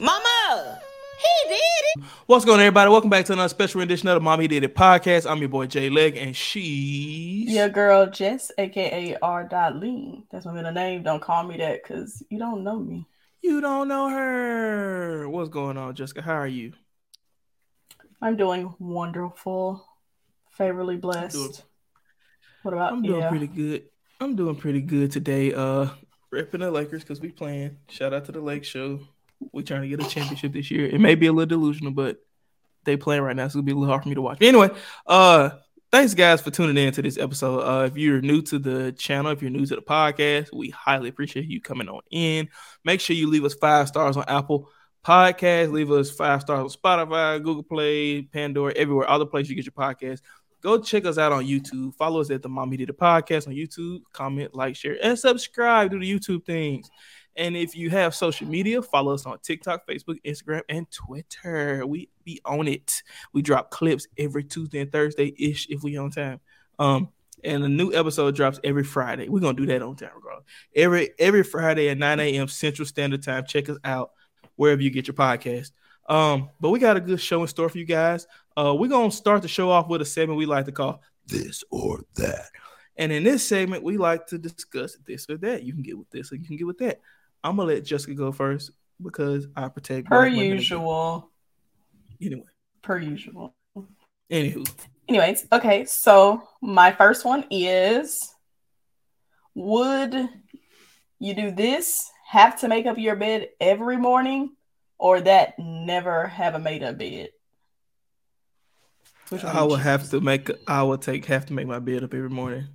Mama, he did it. What's going on, everybody? Welcome back to another special edition of the Mama He Did It podcast. I'm your boy Jay Leg, and she's Your girl Jess, aka R. Dot Lean. That's my middle name. Don't call me that because you don't know me. You don't know her. What's going on, Jessica? How are you? I'm doing wonderful, favorably blessed. doing- what about you? I'm doing yeah? pretty good. I'm doing pretty good today. Uh, repping the Lakers because we playing. Shout out to the Lake Show. We trying to get a championship this year. It may be a little delusional, but they playing right now, so it'll be a little hard for me to watch. But anyway, uh, thanks guys for tuning in to this episode. Uh, if you're new to the channel, if you're new to the podcast, we highly appreciate you coming on in. Make sure you leave us five stars on Apple Podcast. Leave us five stars on Spotify, Google Play, Pandora, everywhere, all the places you get your podcast. Go check us out on YouTube. Follow us at the Mommy Did the Podcast on YouTube. Comment, like, share, and subscribe to the YouTube things. And if you have social media, follow us on TikTok, Facebook, Instagram, and Twitter. We be on it. We drop clips every Tuesday and Thursday ish if we on time. Um, and a new episode drops every Friday. We're gonna do that on time, regardless. Every every Friday at 9 a.m. Central Standard Time. Check us out wherever you get your podcast. Um, but we got a good show in store for you guys. Uh, we're gonna start the show off with a segment we like to call this or that. And in this segment, we like to discuss this or that. You can get with this or you can get with that. I'm gonna let Jessica go first because I protect Per usual. Anyway, Per usual. anywho, Anyways, okay, so my first one is Would you do this? Have to make up your bed every morning, or that never have a made up bed? Which I would have to make. I would take have to make my bed up every morning.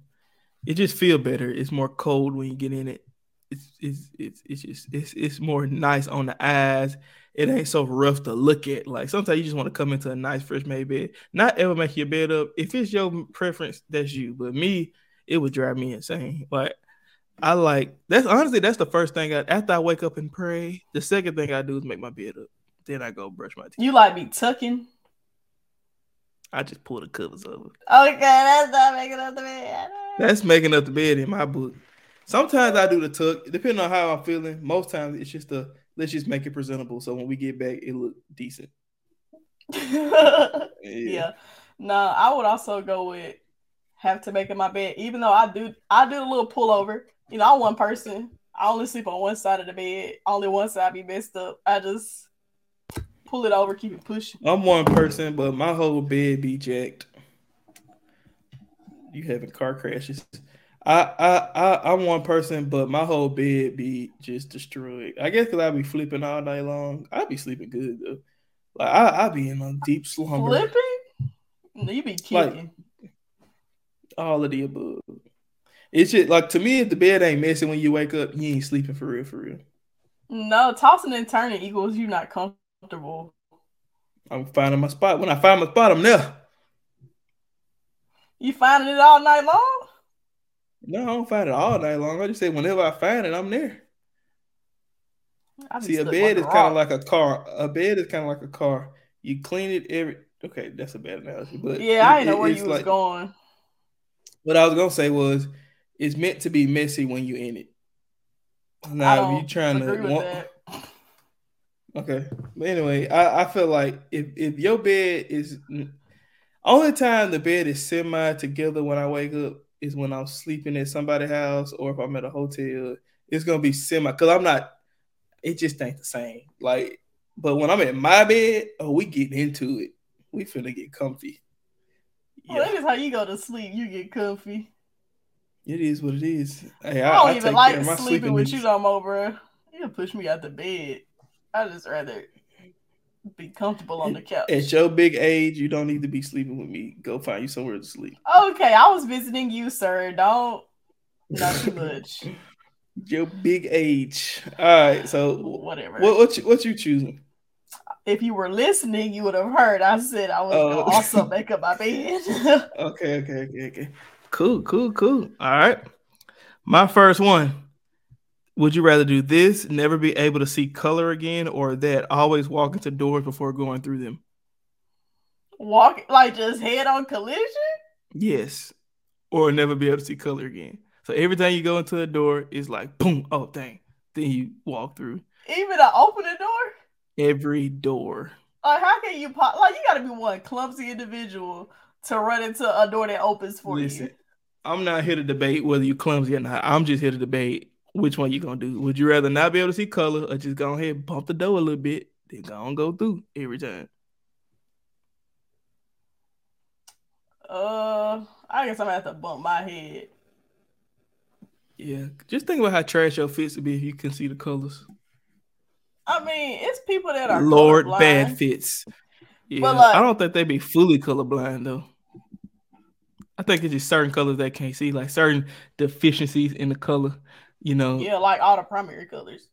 It just feel better. It's more cold when you get in it. It's it's it's it's just it's it's more nice on the eyes. It ain't so rough to look at. Like sometimes you just want to come into a nice fresh made bed. Not ever make your bed up. If it's your preference, that's you. But me, it would drive me insane. Like I like that's honestly that's the first thing I after I wake up and pray. The second thing I do is make my bed up. Then I go brush my teeth. You like me tucking? I just pull the covers over. Okay, that's not making up the bed. That's making up the bed in my book. Sometimes I do the tuck, depending on how I'm feeling. Most times it's just a let's just make it presentable. So when we get back, it look decent. yeah. No, I would also go with have to make up my bed, even though I do I do a little pullover. You know, I'm one person. I only sleep on one side of the bed. Only one side be messed up. I just pull it over, keep it pushing. I'm one person, but my whole bed be jacked. You having car crashes. I I I I'm one person, but my whole bed be just destroyed. I guess because I be flipping all night long. I be sleeping good though. Like I I be in a deep slumber. Flipping? You be kicking. all of the above. It's just like to me, if the bed ain't messy when you wake up, you ain't sleeping for real, for real. no, tossing and turning equals you not comfortable. I'm finding my spot. When I find my spot, I'm there. You finding it all night long? No, I don't find it all night long. I just say whenever I find it, I'm there. See, a bed is kind of like a car. A bed is kind of like a car. You clean it every. Okay, that's a bad analogy, but Yeah, I it- know where you was going. What I was gonna say was, it's meant to be messy when you're in it. Now, if you trying to want, that. Okay. But anyway, I, I feel like if, if your bed is only time the bed is semi together when I wake up is when I'm sleeping at somebody's house or if I'm at a hotel. It's gonna be semi because I'm not it just ain't the same. Like, but when I'm at my bed, oh, we get into it. We finna get comfy. Well, that is how you go to sleep. You get comfy. It is what it is. Hey, I, I, don't I even like sleeping with you no more, bro. You push me out the bed. I just rather be comfortable on the couch. At your big age, you don't need to be sleeping with me. Go find you somewhere to sleep. Okay, I was visiting you, sir. Don't not too much. Your big age. All right. So Whatever. what what you, what you choosing? if you were listening, you would have heard I said I was Oh. gonna also make up my bed. Okay, okay, okay, okay. Cool, cool, cool. All right. My first one. Would you rather do this, never be able to see color again, or that always walk into doors before going through them? Walk like just head on collision. Yes. Or never be able to see color again. So every time you go into a door, it's like boom, oh dang. Then you walk through. Even to open the door. every door. Like, how can you pop? Like, you got to be one clumsy individual to run into a door that opens for Listen, you. I'm not here to debate whether you're clumsy or not. I'm just here to debate which one you gonna do. Would you rather not be able to see color or just go ahead and bump the door a little bit, then go and go through every time? Uh, I guess I'm gonna have to bump my head. Yeah, just think about how trash your fits would be if you can see the colors. I mean, it's people that are Lord, colorblind. bad fits. Yeah, But, like- I don't think they'd be fully colorblind though. I think it's just certain colors they can't see, like certain deficiencies in the color. You know, Yeah, like all the primary colors.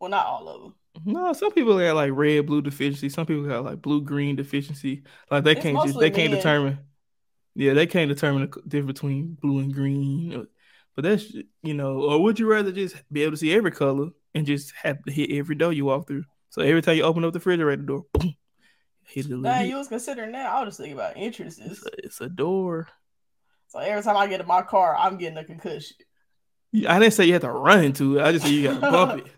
Well, not all of them. no, some people got like red, blue deficiency. Some people got like blue, green deficiency. Like they It's can't just they can't men. determine. Yeah, they can't determine the difference between blue and green. or- But that's you know, or would you rather just be able to see every color and just have to hit every door you walk through? So every time you open up the refrigerator door, boom, hit it a little Dang, bit. you was considering that. I was just thinking about It's entrances. a, it's a door. So every time I get in my car, I'm getting a concussion. I didn't say you had to run into it. I just said you got to bump it.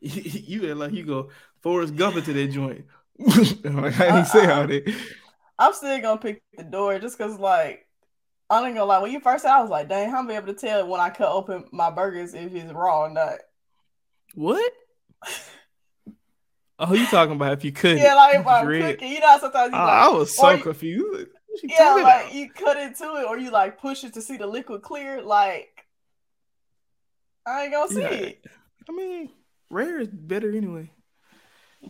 You, you like you go Forrest Gump into that joint. like, I didn't say how that. I'm still gonna pick the door just cause like I ain't gonna lie. When you first said, I was like, "Dang, how am I able to tell when I cut open my burgers if it's raw or not?" What? Oh, you talking about if you could? Yeah, like if I'm Red. cooking, you know, how sometimes you I, like, I was so or you- confused. Like, yeah, like about? you cut into it or you like push it to see the liquid clear. Like I ain't gonna see Yeah. it. I mean, rare is better anyway.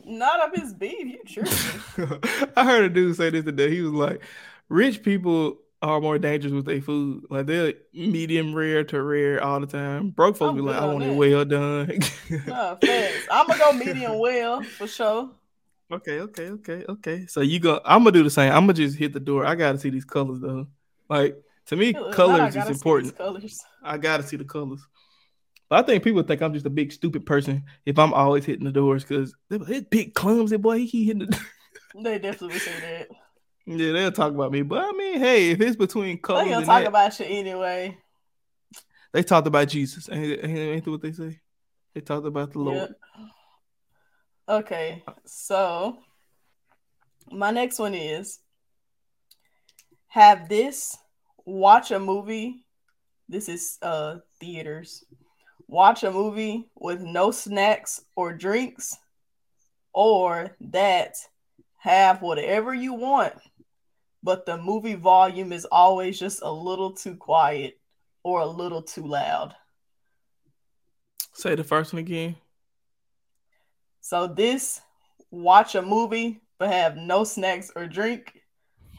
Not up his beef. You tripping? I heard a dude say this today. He was like, "Rich people are more dangerous with their food. Like they're medium rare to rare all the time. Broke folks I'm be like, I want that. it well done." no, facts. I'm gonna go medium well for sure. Okay, okay, okay, okay. So you go. I'm gonna do the same. I'm gonna just hit the door. I gotta see these colors though. Like to me, colors is important. Colors. I gotta see the colors. But I think people think I'm just a big stupid person if I'm always hitting the doors because like, big clumsy boy, he keep hitting the. They definitely say that. yeah, they'll talk about me. But I mean, hey, if it's between colors, They gonna and talk that, about you anyway. they talked about Jesus. Ain't, ain't, ain't that what they say? They talked about the Lord. Yep. Okay, so my next one is have this watch a movie. This is uh theaters. Watch a movie with no snacks or drinks, or that have whatever you want, but the movie volume is always just a little too quiet or a little too loud. Say the first one again. So this watch a movie but have no snacks or drink,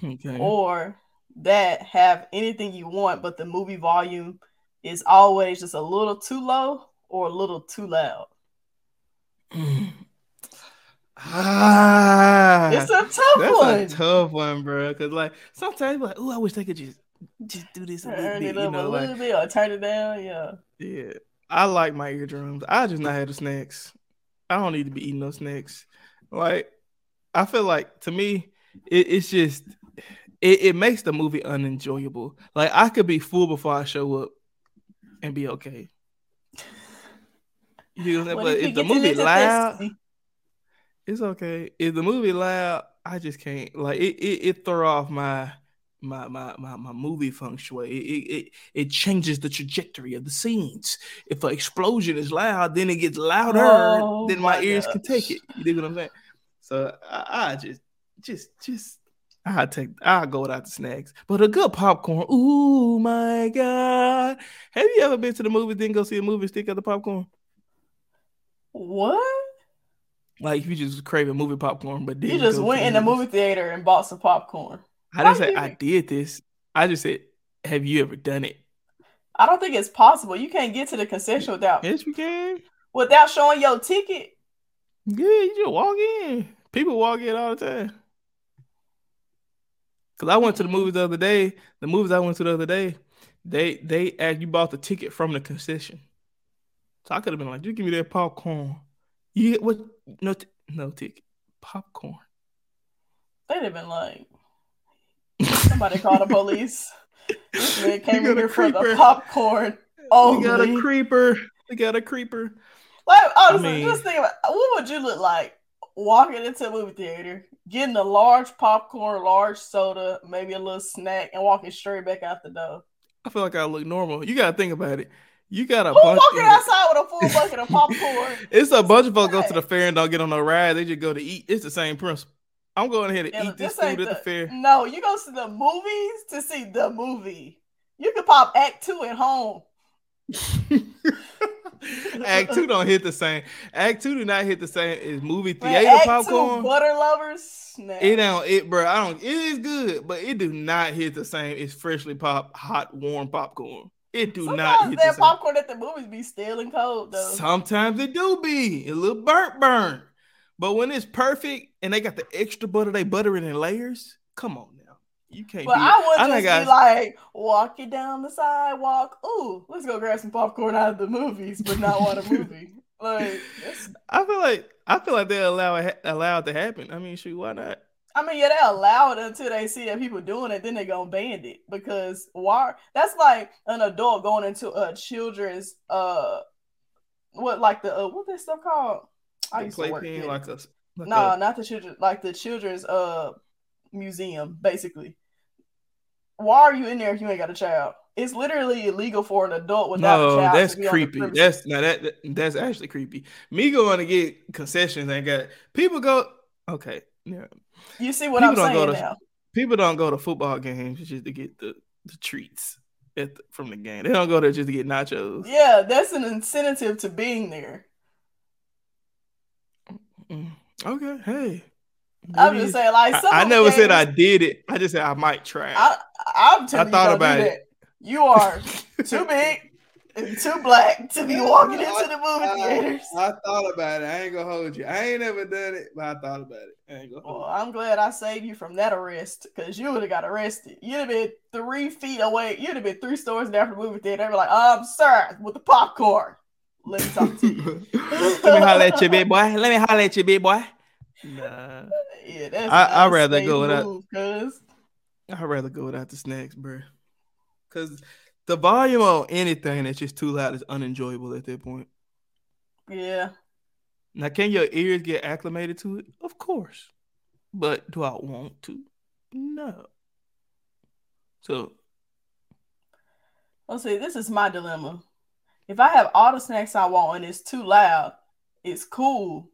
Okay. or that have anything you want but the movie volume is always just a little too low or a little too loud. ah, It's a tough that's one. a tough one, bro. Cause like sometimes like, oh, I wish they could just just do this a little Turn bit, it you up know, a like little bit or turn it down. Yeah. yeah. I like my eardrums. I just not have the snacks. I don't need to be eating those snacks. Like I feel like to me, it, it's just it, it makes the movie unenjoyable. Like I could be full before I show up and be okay. You know what I'm saying? But if the movie loud, it's okay. If the movie loud, I just can't. Like it, it, it throw off my my my my, my movie feng shui. It, it it changes the trajectory of the scenes. If an explosion is loud, then it gets louder Oh than my, my ears can take it. You dig what I'm saying? So I, I just just just I take I go without the snacks, but a good popcorn. Ooh my god! Have you ever been to the movies? Then go see a movie, stick out the popcorn. What? Like you just craving movie popcorn, but then You just went in the movie theater and bought some popcorn. I didn't say I did this. I just said, have you ever done it? I don't think it's possible. You can't get to the concession without Yes, we can. without showing your ticket. Yeah, you just walk in. People walk in all the time. Cause I went to the movies the other day. The movies I went to the other day, they they asked you bought the ticket from the concession. So I could have been like, "You give me that popcorn. You get what? No, t- no ticket. Popcorn. They'd have been like, somebody call the police. This man came in here for the popcorn. Oh, We got a creeper. We got a creeper. Like, honestly, I mean- just think about what would you look like walking into a movie theater, getting a large popcorn, large soda, maybe a little snack, and walking straight back out the door. I feel like I look normal. You gotta think about it. You got a Who bunch. walking of- outside with a full bucket of popcorn? it's a bunch of folks go to the fair and don't get on no ride. They just go to eat. It's the same principle. I'm going ahead and Yeah, eat this this ain't food at the the- fair. No, you go to the movies to see the movie. You can pop Act Two at home. Act two don't hit the same. Act two do not hit the same as movie theater popcorn. Two, Butter Lovers. Nah. It don't it, bro. I don't. It is good, but it do not hit the same as freshly pop, hot, warm popcorn. It do not Sometimes hit the that same. popcorn at the movies be stale and cold though. Sometimes it do be a little burnt, burnt. But when it's perfect and they got the extra butter, they butter it in layers. Come on you can't. But be, I would I just I- be like walking down the sidewalk. Ooh, let's go grab some popcorn out of the movies, but not want a movie. Like, it's, I feel like I feel like they allow it allow it to happen. I mean, shoot, why not? I mean, yeah, they allow it until they see that people doing it, then they gonna ban it because why? That's like an adult going into a children's uh, what like the uh, what this stuff called? I The used to work there. like a like no, a- not the children, like the children's uh museum, basically. Why are you in there if you ain't got a child? It's literally illegal for an adult without a no, child. that's creepy. That's no, that, that that's actually creepy. Me going to get concessions ain't got people go. Okay, yeah. you see what people I'm saying to- now. People don't go to football games just to get the, the treats at the, from the game. They don't go there just to get nachos. Yeah, that's an incentive to being there. Mm, Okay, hey. I'm just saying, like I, I never said I did it. I just said I might try. I, I'm telling thought you, don't about it. You are too big and too black to be walking into the movie theaters. I thought about it. I ain't gonna hold you. I ain't ever done it, but I thought about it. I ain't gonna Well, I'm glad I saved you from that arrest because you would have got arrested. You'd have been three feet away. You'd have been three stores down from the movie theater. They'd be like, um, sir, with the popcorn. Let me talk to you. you. Let me holler at you, big boy. Let me holler at you, big boy. Nah, yeah, that's I- I'd rather go without- move, cuz. I'd rather go without the snacks, bro. Cause the volume on anything that's just too loud is unenjoyable at that point. Yeah. Now, can your ears get acclimated to it? Of course. But do I want to? No. So Let's see, this is my dilemma. If I have all the snacks I want and it's too loud, it's cool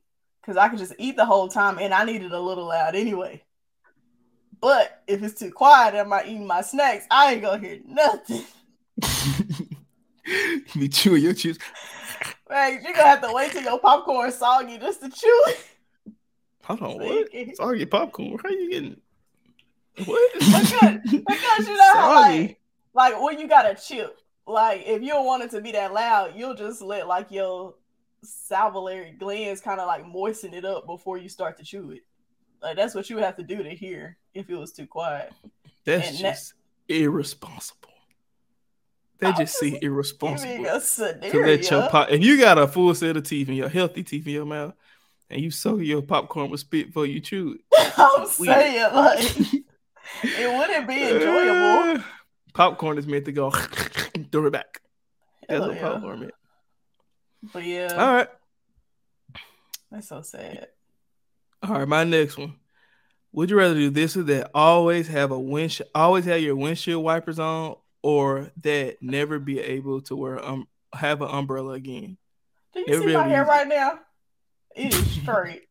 because I can just eat the whole time and I need it a little loud anyway. But if it's too quiet and I'm eating my snacks, I ain't gonna hear nothing. Me chewing your chips. Right, you're gonna have to wait till your popcorn soggy just to chew it. Hold on, what? can- Soggy popcorn. How you getting what? Because, because you know how like, like when you got a chip, like if you don't want it to be that loud, you'll just let like your salivary glands kind of like moisten it up before you start to chew it. Like that's what you would have to do to hear if it was too quiet. That's And that- irresponsible. They just just see irresponsible. To let your pop if you got a full set of teeth and your healthy teeth in your mouth and you soak your popcorn with spit before you chew it. I'm saying like it wouldn't be enjoyable. Uh, popcorn is meant to go throw it back. That's Hell what yeah. popcorn meant. But yeah, All right. that's so sad. All right, my next one. Would you rather do this or that? Always have a windshield, always have your windshield wipers on, or that never be able to wear um have an umbrella again. Do you Never see my hair right now? It is straight.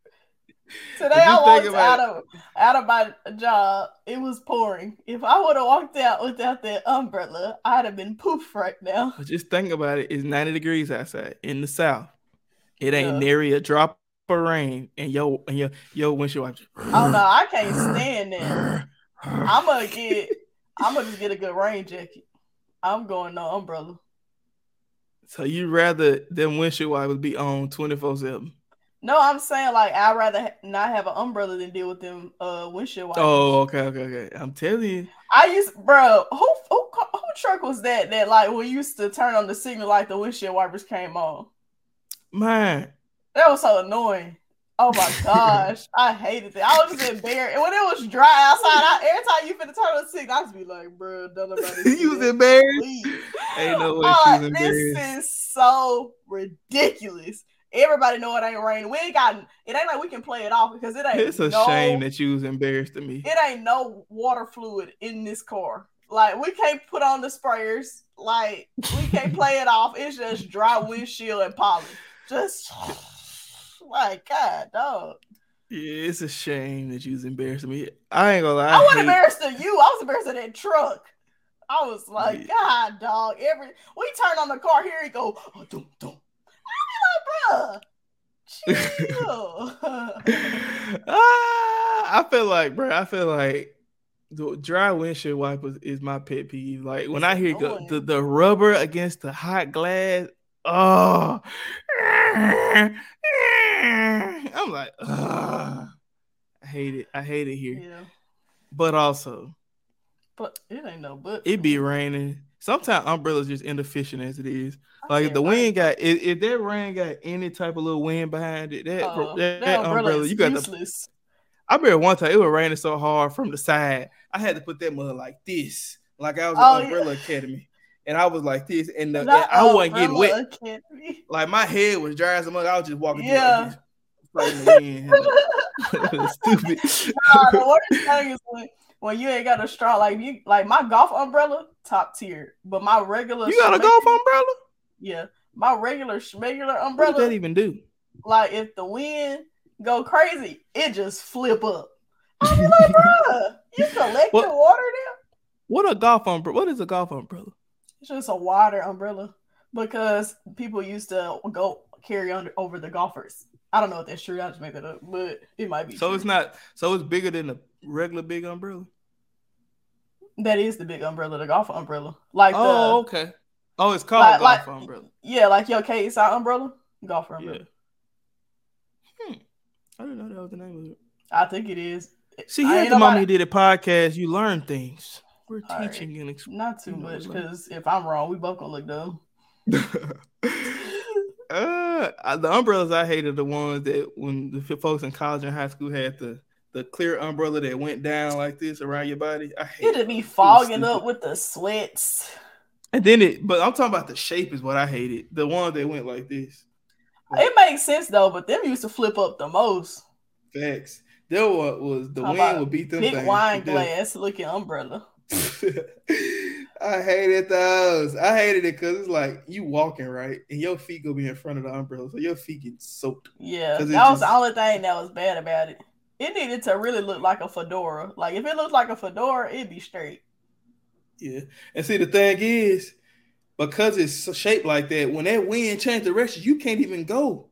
Today I walked out of out of my job. It was pouring. If I would have walked out without that umbrella, I'd have been poof right now. Just think about it. It's 90 degrees outside in the south. It ain't Yeah. nary a drop of rain, and yo and your your windshield wipers. Oh no, I can't stand that. I'm gonna get. I'm gonna just get a good rain jacket. I'm going no umbrella. So you rather them windshield wipers be on 24 7. No, I'm saying like I'd rather ha- not have an umbrella than deal with them uh windshield wipers. Oh, okay, okay, okay. I'm telling you. I used, bro. Who, who who truck was that? That like we used to turn on the signal like the windshield wipers came on. Man, That was so annoying. Oh my gosh, I hated that. I was just embarrassed. And when it was dry outside, I, every time you finna turn on the signal, I just be like, bro, don't nobody. you was embarrassed. Ain't no way Uh, this is so ridiculous. Everybody know it ain't raining. We ain't got it ain't like we can play it off because it ain't It's a no, shame that you was embarrassed to me. it ain't no water fluid in this car. Like we can't put on the sprayers. Like we can't play it off. It's just dry windshield and polish. Just like God, dog. Yeah, it's a shame that you was embarrassed to me. I ain't gonna lie. I, wasn't hate- embarrassed of you. I was embarrassed of that truck. I was like, Yeah. God, dog. Every we turn on the car, here he go. Oh, dum, dum. Bruh, chill. ah, I feel like, bro. I feel like the dry windshield wipers is my pet peeve. Like when I hear go, the the rubber against the hot glass. Oh, I'm like. I hate it. I hate it here. yeah, But also, but it ain't no but. it be raining. Sometimes umbrellas just inefficient as it is. Like the wind got if, if that rain got any type of little wind behind it, that Uh, that, that umbrella, umbrella, you got useless. I remember one time it was raining so hard from the side, I had to put that mother like this, like I was Oh, at yeah. Umbrella Academy, and I was like this, and, the, and I wasn't getting wet. Academy. Like my head was dry as a mother. I was just walking Yeah. like this, fighting the wind. It was Stupid. Nah, the worst thing is when, when you ain't got a straw. Like you, like my golf umbrella, top tier. But my regular, you got a golf umbrella? Yeah, my regular regular umbrella. What does that even do? like if the wind go crazy, it just flip up. I be like, bruh, you collect What- your water there? What a golf umbrella? What is a golf umbrella? It's just a water umbrella because people used to go carry under over the golfers. I don't know if that's true. I just made that up, but it might be. So true. it's not. So it's bigger than a regular big umbrella. That is the big umbrella, the golf umbrella. Like Oh, the okay. Oh, it's called Like- golf like- umbrella. yeah, like your KSI umbrella, golfer umbrella. Yeah. Hmm. I didn't know that was the name of it. I think it is. See, here at the moment you did a podcast, you learn things. We're All right. teaching and explaining. Not too much because if I'm wrong, we both gonna look dumb. uh, the umbrellas I hated the ones that when the folks in college and high school had the the clear umbrella that went down like this around your body. I hate It'd be fogging up with the sweats. And then it, but I'm talking about the shape is what I hated. The one that went like this. It makes sense though, but them used to flip up the most. Facts. There was, was the How wind would beat them Big wine glass looking umbrella. I hated those. I hated it because it's like you walking right, and your feet gonna be in front of the umbrella, so your feet get soaked. Yeah, that was the only thing that was bad about it. It needed to really look like a fedora. Like if it looked like a fedora, it'd be straight. Yeah, and see the thing is, because it's shaped like that, when that wind change direction, you can't even go.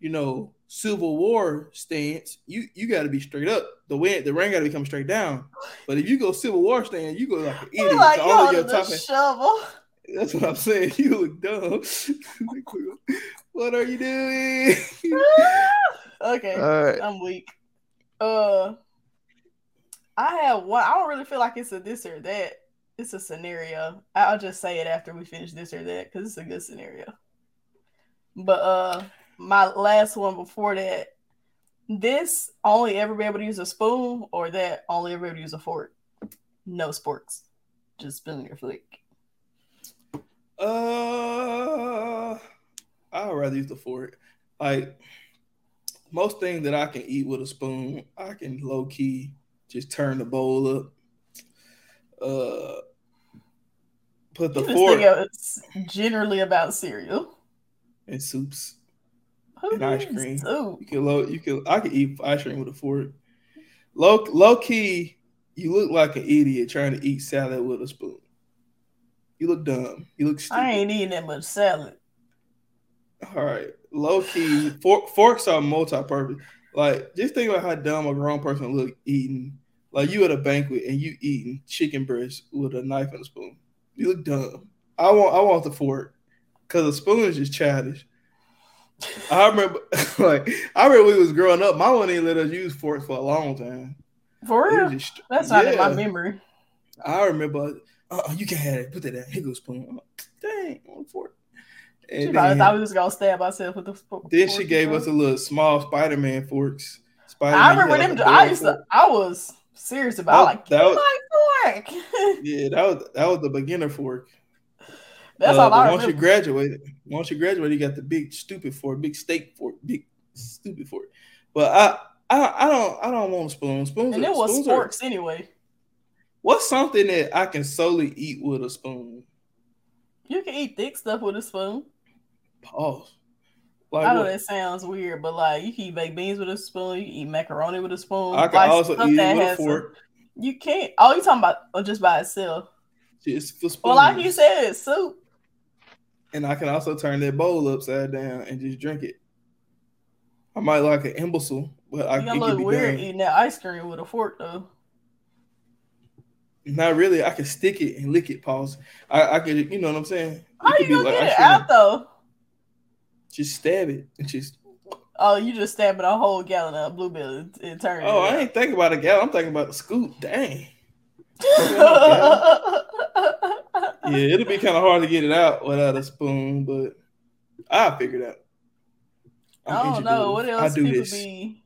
You know, Civil War stance. You you got to be straight up. The wind, the rain got to be coming straight down. But if you go Civil War stance, you go like an You're idiot. like So you all your the top shovel. That's what I'm saying. You look dumb. what are you doing? okay, All right. I'm weak. Uh, I have one. I don't really feel like it's a this or that. It's a scenario. I'll just say it after we finish this or that because it's a good scenario. But uh, my last one before that, this only ever be able to use a spoon, or that only ever be able to use a fork. No sporks, just spoon your flick. Uh, I'd rather use the fork. Like most things that I can eat with a spoon, I can low key just turn the bowl up. Uh, put the fork it's generally about cereal. and soups. Who And ice cream. soup? You can low, you can. I can eat ice cream with a fork. Low, low key, you look like an idiot trying to eat salad with a spoon. You look dumb. You look stupid. I ain't eating that much salad. All right, low key, fork, forks are multi-purpose. Like, just think about how dumb a grown person look eating. Like, you at a banquet and you eating chicken breast with a knife and a spoon. You look dumb. I want, I want the fork because the spoon is just childish. I remember, like, I remember when we was growing up. My one didn't let us use forks for a long time. For real? just- That's not in my memory. I remember, uh, you can have it. Put that down. Here goes spoon. I'm like, Dang, I want a fork. She And probably then- thought we was gonna stab ourselves with the fork. Then she gave us a little small Spider-Man forks. Spider-Man I remember them. like I used to. I was serious about That- like that was- my fork. Yeah, that was that was the beginner fork. That's Uh, all I once you graduated, once you graduated, you got the big stupid fork, big steak fork, big stupid fork. But I, I, I don't, I don't want spoons. Spoons, and it was spoons are- anyway. what's something that I can solely eat with a spoon? You can eat thick stuff with a spoon. Pause. Like I know what? that sounds weird, but like you can eat baked beans with a spoon, you can eat macaroni with a spoon. I can like also eat it with a some- fork. You can't. Oh, you talking about or just by itself? Just for spoons. Well, like you said, it's soup. and I can also turn that bowl upside down and just drink it. I might like an imbecile, but I You it gonna can look be weird done. eating that ice cream with a fork though. Not really. I can stick it and lick it. Pause. I, I could, you know what I'm saying? How could you gonna like get it out though? Just stab it and just. Oh, you just stabbing a whole gallon of blueberry and- turning. Oh, I ain't thinking about a gallon. I'm thinking about the scoop. Dang. Yeah, it'll be kind of hard to get it out without a spoon, but I'll figure it out. I'm I don't know what else I do people this. be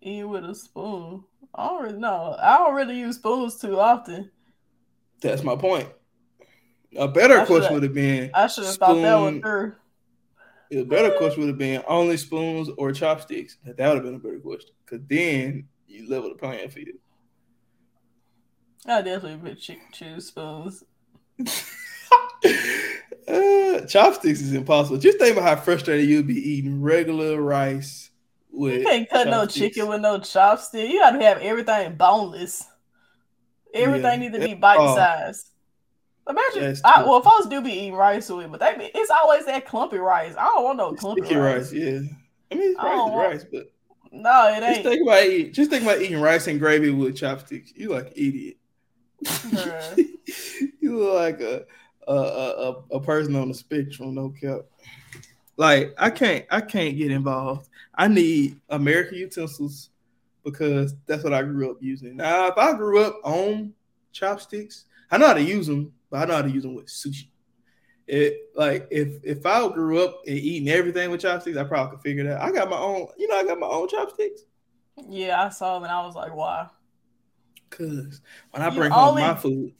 eating with a spoon. I don't really know. I don't really use spoons too often. That's my point. A better question would have been I should have thought that one spoon- A better question would have been only spoons or chopsticks. That would have been a better question. Because then you level the playing field. I definitely would ch- choose spoons. uh, chopsticks is impossible. Just think about how frustrated you'd be eating regular rice with. You can't cut no chicken with no chopstick. You gotta have everything boneless. Everything Yeah, need to be bite sized. Imagine, I, well, folks do be eating rice with, it, but they be, it's always that clumpy rice. I don't want no clumpy rice. rice, yeah. I mean, I rice want- rice, but No, it just ain't. think about eat, just think about eating rice and gravy with chopsticks. You like an idiot. You look like a a, a a a person on the spectrum, no cap. Like I can't I can't get involved. I need American utensils because that's what I grew up using. Now, if I grew up on chopsticks, I know how to use them, but I know how to use them with sushi. It like if if I grew up and eating everything with chopsticks, I probably could figure that. I got my own, you know, I got my own chopsticks. Yeah, I saw them and I was like, wow. Cause when I You bring home my food,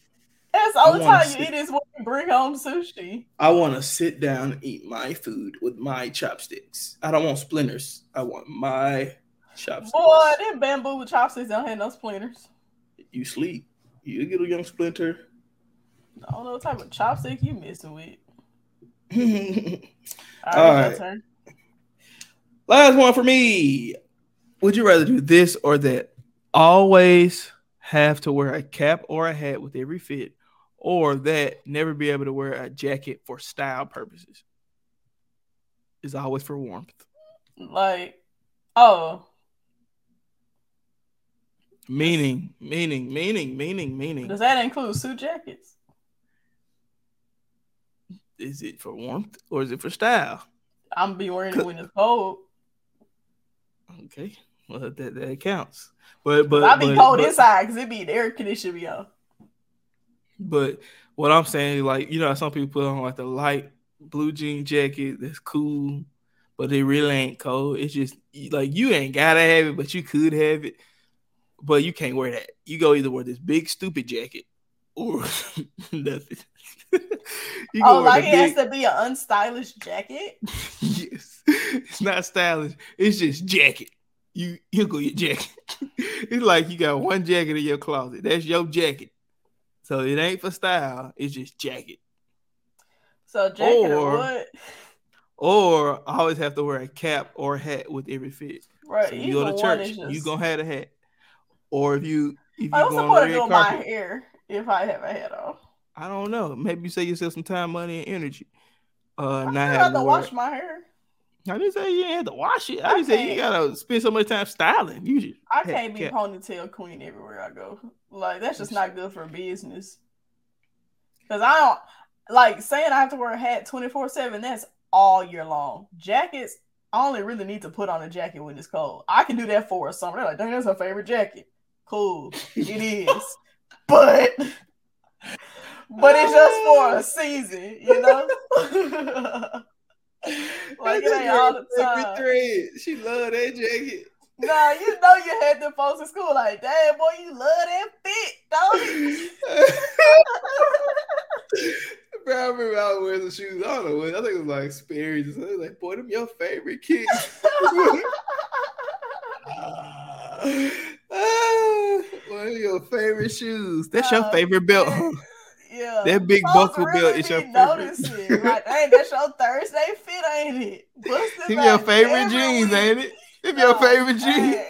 That's all the only time you eat is when you bring home sushi. I want to sit down and eat my food with my chopsticks. I don't want splinters. I want my chopsticks. Boy, them bamboo with chopsticks don't have no splinters. You sleep. You get a young splinter. I don't know what type of chopstick you messing with. All All right, right. Last one for me. Would you rather do this or that? Always have to wear a cap or a hat with every fit, or that never be able to wear a jacket for style purposes. Is always for warmth. Like, oh, Meaning, meaning, meaning, meaning, meaning. does that include suit jackets? Is it for warmth or is it for style? I'm be wearing it when it's cold. Okay, well that that counts. But but I be but, cold but, inside because it be the air conditioner be on. But what I'm saying, is like you know, some people put on like the light blue jean jacket that's cool, but it really ain't cold. It's just like you ain't gotta have it, but you could have it, but you can't wear that. You go either wear this big stupid jacket or nothing. you Oh, like it has to be an unstylish jacket. yes, it's not stylish. It's just jacket. You you go your jacket. it's like you got one jacket in your closet. That's your jacket. So it ain't for style. It's just jacket. So jacket or, Or- what? Or I always have to wear a cap or hat with every fit. Right. So you go to church, is you just- gonna have a hat. Or if you if you Like, go what's the on point the of red doing my hair if I have a hat on? I don't know. Maybe you save yourself some time, money, and energy. Uh, I not have to wash my hair. I didn't say you had to wash it. I I didn't say you gotta spend so much time styling. You should. I can't be ponytail queen everywhere I go. Like that's just not good for business. Cause I don't like saying I have to wear a hat twenty four seven. That's all year long. Jackets, I only really need to put on a jacket when it's cold. I can do that for a summer. They're like, dang, that's her favorite jacket. Cool, it is, but but it's just for a season, you know. like it ain't all the time. Thread. She love that jacket. Nah, you know you had them folks in school like, damn boy, you love that fit, don't you? Bro, I remember I was wearing some shoes. I don't know what. I think it was like Sperry's or something. Like, boy, them your favorite kids. Ah, one of your favorite shoes. That's your Oh, favorite belt. Yeah. That big Folks buckle really belt is your favorite. Like, hey, that's your Thursday fit, ain't it? Busted Them your favorite jeans, week. ain't it? Your No, favorite jeans.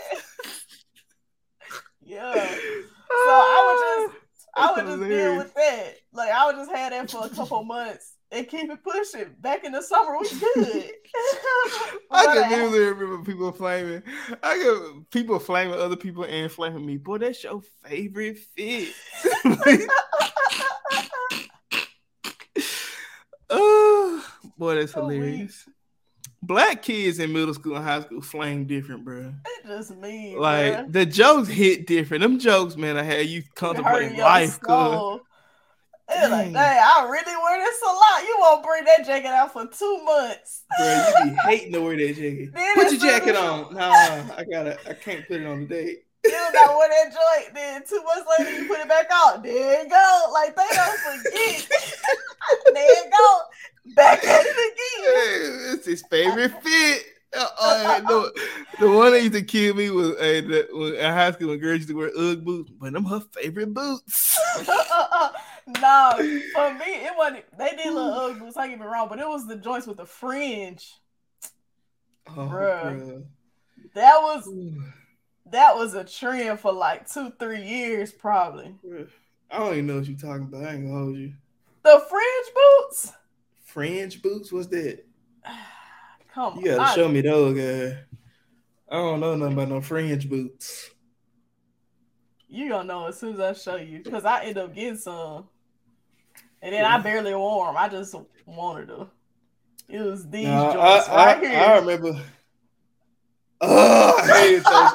yeah. So I would just I would just deal with that. Like I would just have that for a couple months and keep it pushing. Back in the summer, we good. I can vividly remember people flaming. I can people flaming other people and flaming me. Boy, that's your favorite fit. oh, boy, that's oh, So weak. hilarious. Black kids in middle school and high school flame different, bro. It just mean Like bruh. the jokes hit different. Them jokes, man, I had you contemplating life, cuz. It's like, mm. Dang. dang, I really wear this a lot. You won't bring that jacket out for two months. Bro, you be hating to wear that jacket. Then Put your jacket on. Nah, I gotta. I can't put it on today. You not wear that joint. Then two months later, you put it back on. There you go. Like they don't forget. there you go. Back at it again. it's his favorite fit. Uh, uh, no, the one that used to kill me was the, when, in high school when girls used to wear UGG boots, but them her favorite boots. no, for me, it wasn't. They did little Ugg boots. I get me wrong, but it was the joints with the fringe. Oh, Bruh. That was that was a trend for like two, three years, probably. I don't even know what you're talking about. I ain't gonna hold you. The fringe boots. Fringe boots? What's that? Come You gotta I- show me those, guy. I don't know nothing about no fringe boots. You gonna know as soon as I show you, because I end up getting some, and then I barely wore them. I just wanted them. It was these I, joints I, right here. I remember. Oh, I hated those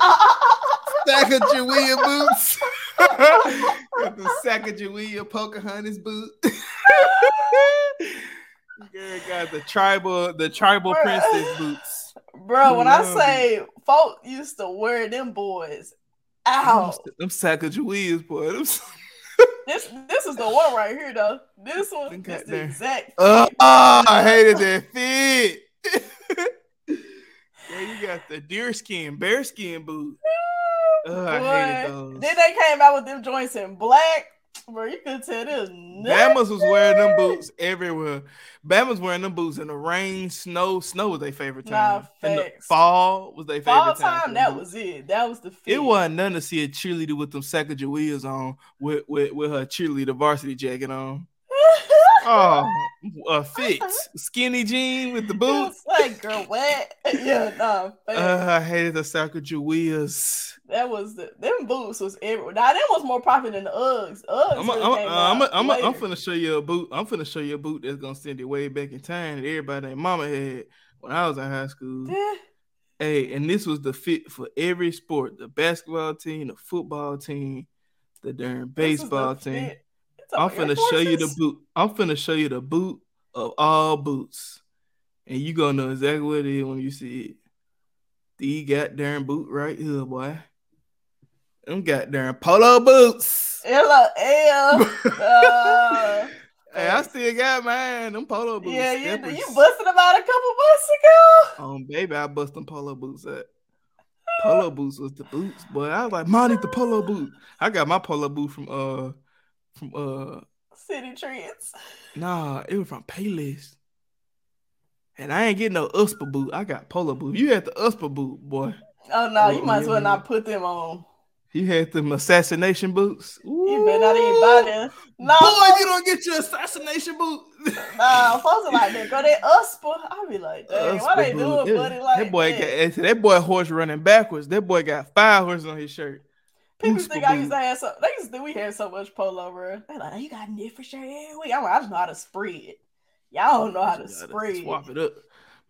Sacagawea boots. Got the Sacagawea Pocahontas boot. Girl got the tribal, the tribal Bruh. princess boots. Bro, when I say folk used to wear them boys out. Them Sacagaweas, boy. Them... This this is the one right here though. This one is the exact. Oh, I hated that fit. yeah, you got the deer skin, bear skin boot. Oh, I hated those. Then they came out with them joints in black. Bro, you could tell this. Bama's was wearing them boots everywhere. Bama's wearing them boots in the rain, snow. Snow was their favorite Nah, time. In the fall was their favorite time. time, that boots. was it. That was the fit. It wasn't none to see a cheerleader with them Sacagaweas on with, with with her cheerleader varsity jacket on. Oh, a fit skinny jean with the boots. Like, girl, what? yeah, no. Uh, I hated the Sacagaweas. that was the them boots was everywhere. Now them was more popular than the Uggs. Uggs I'm, a, really I'm, I'm, I'm, I'm finna show you a boot. I'm finna show you a boot that's gonna send you way back in time that everybody and mama had when I was in high school. Yeah. Hey, and this was the fit for every sport: the basketball team, the football team, the darn is the baseball team. fit. I'm finna show you the boot. I'm finna show you the boot of all boots, and you gonna know exactly what it is when you see it. The goddamn boot right here, boy. Them goddamn polo boots. Ella, L. Uh, Hey, I still got mine. Them polo boots. yeah, you steppers. you busted about a couple months ago. Um, baby, I bust them polo boots up. Polo boots was the boots, boy. I was like, Mom, need the polo boot. I got my polo boot from uh from uh Citi Trends. nah, it was from Payless. And I ain't getting no Usper boot. I got polo boot. You had the Usper boot, boy. Oh no, you Oh, might as yeah, well not put them on. You had them assassination boots. You better not even buy them. No, Boy, you don't get your assassination boot. Nah, folks are like that. Go that Usper. I be like, dang, why they doing buddy like that boy that? got that boy horse running backwards. That boy got five horses on his shirt. People think I used to have so. They used to we had so much polo, bro. They like, oh, you got a different shirt every week. I'm like, I just know how to spread. Y'all don't know how to spread. Swap it up.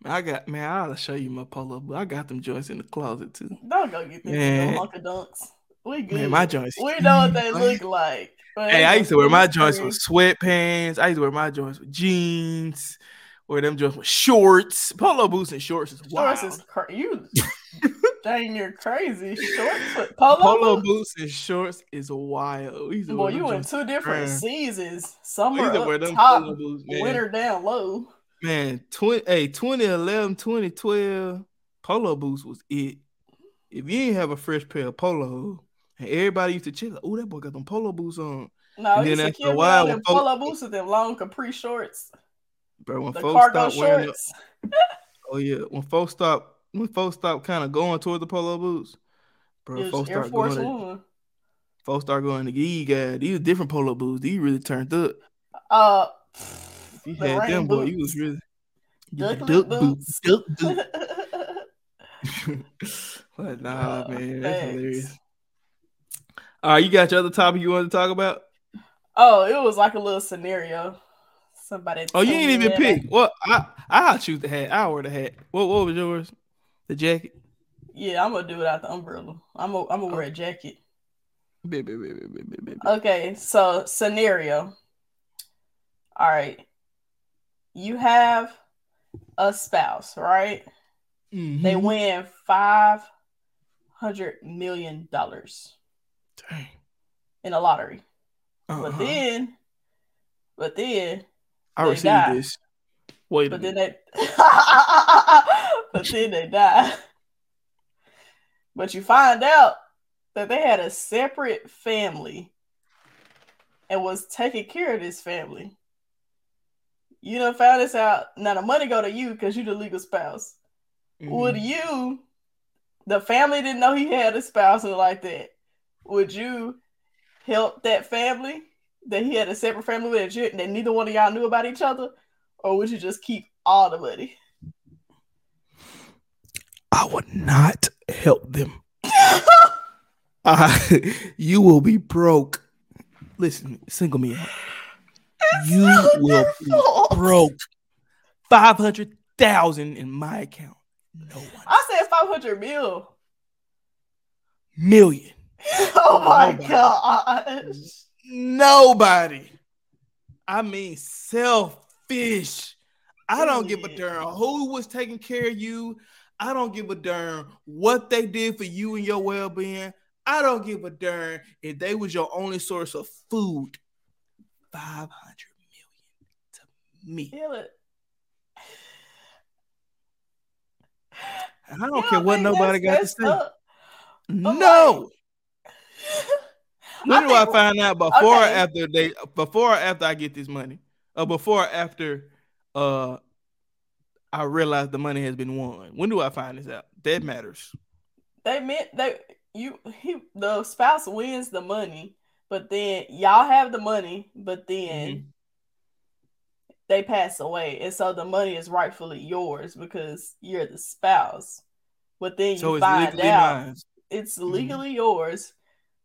Man, I got man, I'll show you my polo but I got them joints in the closet too. Don't go get them hunker dunks. We good. Man, my joints. we know what they look like. Hey, I used to wear my joints with sweatpants. I used to wear my joints with jeans. Wear them joints with shorts. Polo boots and shorts is wild. Shorts is crazy. You Dang, you're crazy. Short foot polo, Polo boots? and shorts is wild. He's Boy, you in two different Man. seasons. Summer Either wear up them top, boots, winter down low. Man, 20, hey, 2011, 2012, polo boots was it. If you didn't have a fresh pair of polo, and everybody used to chill, like, oh, that boy got them polo boots on. No, And then after a while, them folk- polo boots with them long capri shorts, Bro, when the folks cargo stop wearing, oh yeah, when folks stop, when folks stop kind of going toward the polo boots, bro, folks start Force going, to, folks start going to these guys. These are different polo boots. These really turned up. Uh, If you The had them, boy, you was really Duck duck boots. boot, duck boot. but nah, Uh, man, that's facts. hilarious. All right, you got your other topic you want to talk about? oh, it was like a little scenario. Somebody. Oh, you ain't even pick. Well, I I choose the hat. I wear the hat. What what was yours? The jacket. Yeah, I'm gonna do it out the umbrella. I'm gonna I'm gonna wear a jacket. Okay, so scenario. All right. You have a spouse, right? They Mhm. win five hundred million dollars Dang. in a lottery. Uh-huh. But then, but then, I received die. this. Wait a but then minute. they, but then they die. But you find out that they had a separate family and was taking care of this family. You done found this out. Now the money go to you because you the legal spouse. Would Mhm. you, the family didn't know he had a spouse and like that. Would you help that family that he had a separate family with that neither one of y'all knew about each other? Or would you just keep all the money? Would not help them. I, you will be broke. Listen, single me out. You will be broke. Five hundred thousand in my account. No one. I said 500 mil. Million. Oh my Nobody. gosh. Nobody. I mean, selfish. I don't give a darn who was taking care of you. I don't give a darn what they did for you and your well-being. I don't give a darn if they was your only source of food. Five hundred million to me. Feel it. And I don't You care what nobody got to say. up? No. When do I find out before or after they before or after I get this money? Or before or after uh I realize the money has been won. When do I find this out? That matters. They meant they you he the spouse wins the money, but then y'all have the money, but then Mhm. they pass away, and so the money is rightfully yours because you're the spouse. But then you So find out mine. it's Mhm. legally yours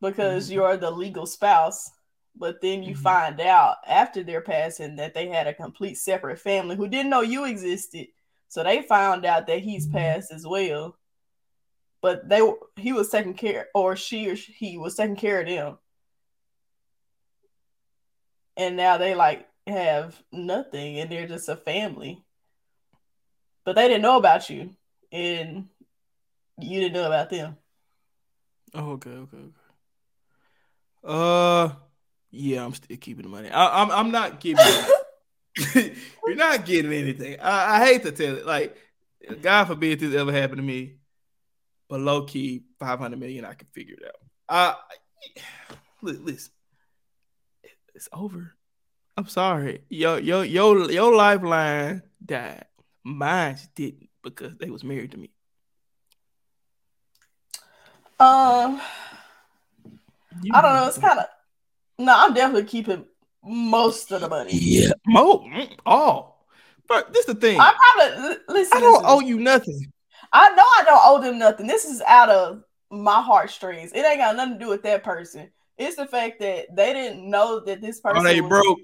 because Mhm. you're the legal spouse. But then you Mhm. find out after their passing that they had a complete separate family who didn't know you existed. So they found out that he's Mhm. passed as well. But they he was taking care, or she or he was taking care of them. And now they like have nothing and they're just a family. But they didn't know about you. And you didn't know about them. Oh, okay, okay, okay. Uh yeah, I'm still keeping the money. I, I'm I'm not giving you're not getting anything. I, I hate to tell it. Like, God forbid this ever happened to me. But low key, 500 million, I can figure it out. I listen, it's over. I'm sorry. Yo, yo, yo, your lifeline died. Mine didn't because they was married to me. Um, I don't know. It's kind of no. I'm definitely keeping most of the money. yeah, mo, mm, all. But this is the thing. I I, probably li- listen. don't listen. owe you nothing. I know I don't owe them nothing. This is out of my heartstrings. It ain't got nothing to do with that person. It's the fact that they didn't know that this person Oh, they was, broke.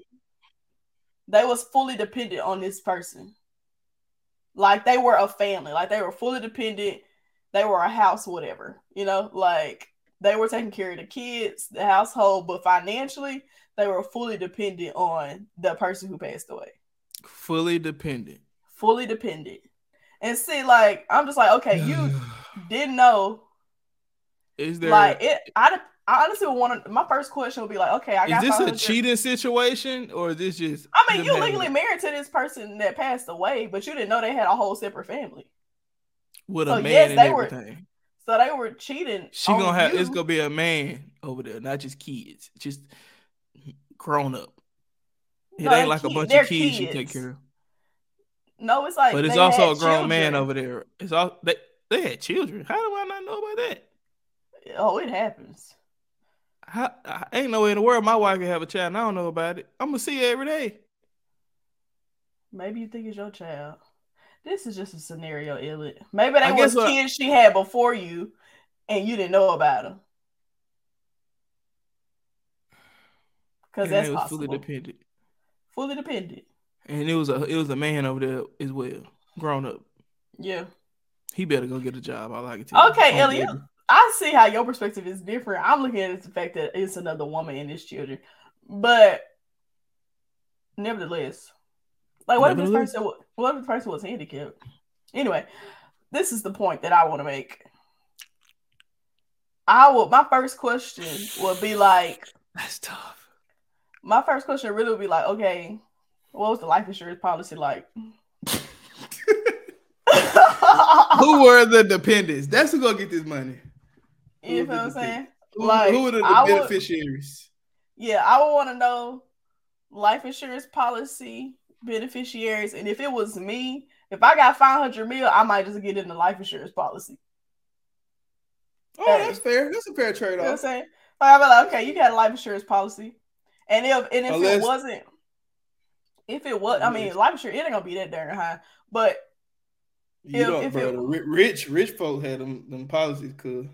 they was fully dependent on this person. Like they were a family. Like they were fully dependent. They were a house, whatever. You know, like they were taking care of the kids, the household, but financially they were fully dependent on the person who passed away. Fully dependent. Fully dependent. And see, like, I'm just like, okay, you didn't know. Is there Like it, I, I honestly would want to. My first question would be like, okay, I is got. this a cheating situation or is this just I mean, you legally married to this person that passed away, but you didn't know they had a whole separate family. with so a man yes, and they were- everything? So they were cheating. She gonna have it's gonna be a man over there, not just kids, just grown up. It No, ain't like a bunch of kids you take care of. No, it's like. But it's also a grown man over there. It's all they they had children. How do I not know about that? Oh, it happens. How, I, ain't no way in the world my wife can have a child and I don't know about it. I'm gonna see her every day. Maybe you think it's your child. This is just a scenario, Elliot. Maybe they I was what- kids she had before you, and you didn't know about them. Because that's they was possible. fully dependent. Fully dependent. And it was a it was a man over there as well, grown up. Yeah. He better go get a job. I like it. you. Okay, Elliot. I see how your perspective is different. I'm looking at it the fact that it's another woman and his children. But nevertheless, like what if this Nevertheless. person what the person was handicapped? Anyway, this is the point that I want to make. I will my first question would be like That's tough. my first question really would be like, okay, what was the life insurance policy like? Who were the dependents? That's who gonna get this money. you feel what I'm saying? Who, Like, who are the I would- beneficiaries? Yeah, I would want to know life insurance policy beneficiaries, and if it was me, if I got five hundred mil, I might just get in the life insurance policy. Oh, Hey. that's fair. That's a fair trade You know what I'm saying? Like, be like, okay, you got a life insurance policy, and if and if Unless- it wasn't, if it was, I mean, life insurance it ain't gonna be that darn high, but You If- don't, if it- rich, rich folk had them, them policies. Cause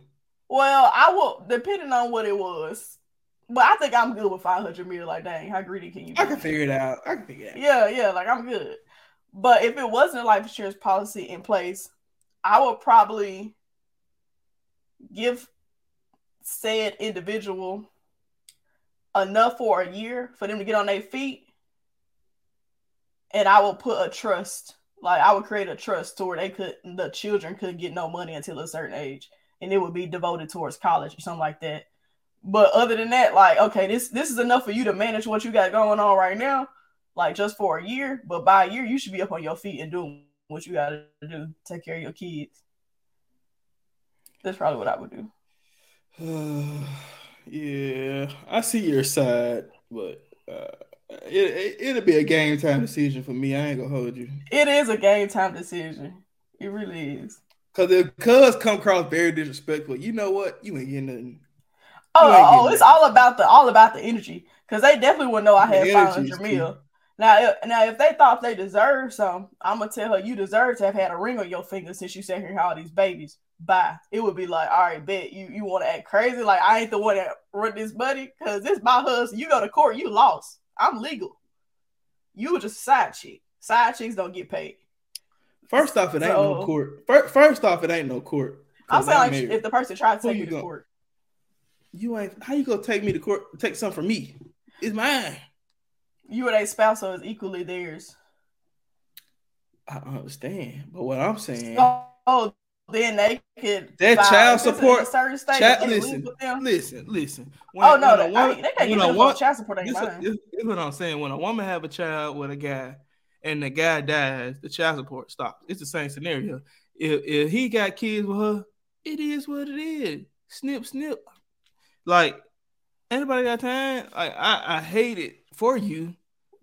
well, I will depending on what it was. But I think I'm good with five hundred mil. Like, dang, how greedy can you be? I can figure it out. I can figure it out. Yeah, yeah, like I'm good. But if it wasn't a life insurance policy in place, I would probably give said individual enough for a year for them to get on their feet. And I will put a trust, like I would create a trust to where they could the children couldn't get no money until a certain age. And it would be devoted towards college or something like that. But other than that, like, okay, this this is enough for you to manage what you got going on right now like just for a year, but by a year you should be up on your feet and doing what you got to do, take care of your kids. That's probably what I would do. yeah, I see your side, but uh, it, it it'll be a game time decision for me. I ain't gonna hold you. It is a game time decision. It really is. Cause if cuz come across very disrespectful, you know what? You ain't getting nothing. Oh, oh, it's all about the all about the energy because they definitely would know I had five hundred mil. Now, if, now if they thought they deserved some, I'm gonna tell her you deserve to have had a ring on your finger since you sat here and had all these babies. Bye. It would be like, all right, bet you you want to act crazy like I ain't the one that run this money because this my husband. You go to court, you lost. I'm legal. You were just a side chick. Side chicks don't get paid. First off, it ain't no court. First, first off, it ain't no court. I'm saying like married. if the person tried to take you me to court. You ain't how you gonna take me to court? Take something from me? It's mine. You and a spouse, so it's equally theirs. I understand, but what I'm saying, Oh, then they could That child support- certain state. child- listen, listen, listen. When- Oh no, when they, a woman- I they can't get no child support. Ain't This, mine. this, this is what I'm saying. When a woman have a child with a guy, and the guy dies, the child support stops. It's the same scenario. If if he got kids with her, it is what it is. Snip, snip. Like anybody got time? Like I, I hate it for you.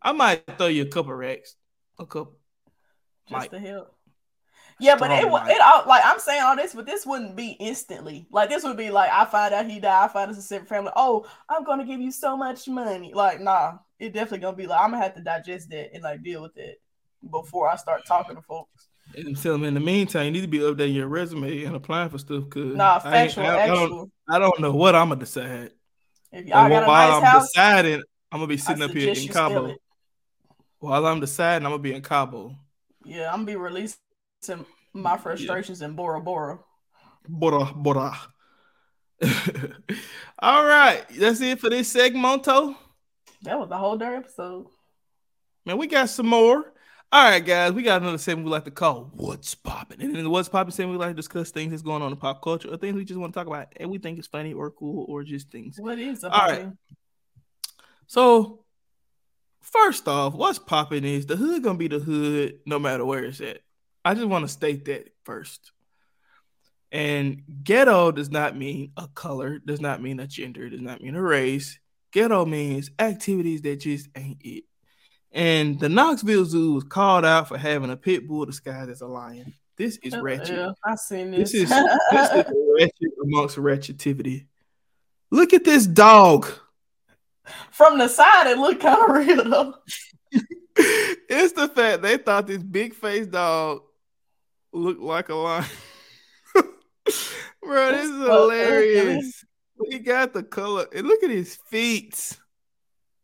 I might throw you a couple racks, a couple. just Mike. to help. Yeah, but it Mike. it all like I'm saying all this, but this wouldn't be instantly. Like this would be like I find out he died, I find it's a separate family. Oh, I'm gonna give you so much money. Like, nah, it definitely gonna be like I'm gonna have to digest that and like deal with it before I start talking to folks. And tell them in the meantime, you need to be updating your resume and applying for stuff. Cause Nah, I, factual, I, I don't, actual. I don't know what I'm gonna decide. If y'all got a while nice I'm house, deciding, I'm gonna be sitting up here in Cabo. While I'm deciding, I'm gonna be in Cabo. Yeah, I'm gonna be releasing my frustrations in Bora Bora. Bora bora. All right, that's it for this segmento. That was the whole darn episode. Man, we got some more. All right, guys, we got another segment we like to call "What's Popping," and in the "What's Popping" segment, we like to discuss things that's going on in pop culture or things we just want to talk about, and we think is funny or cool or just things. What is All right. So, first off, what's popping is the hood gonna be the hood no matter where it's at. I just want to state that first. And ghetto does not mean a color, does not mean a gender, does not mean a race. Ghetto means activities that just ain't it. And the Knoxville Zoo was called out for having a pit bull disguised as a lion. This is ratchet. Yeah, I seen this. This is this is ratchet amongst ratchetivity. Look at this dog. From the side, it looked kind of real though. it's the fact they thought this big face dog looked like a lion. Bro, this is hilarious. He got the color. And look at his feet.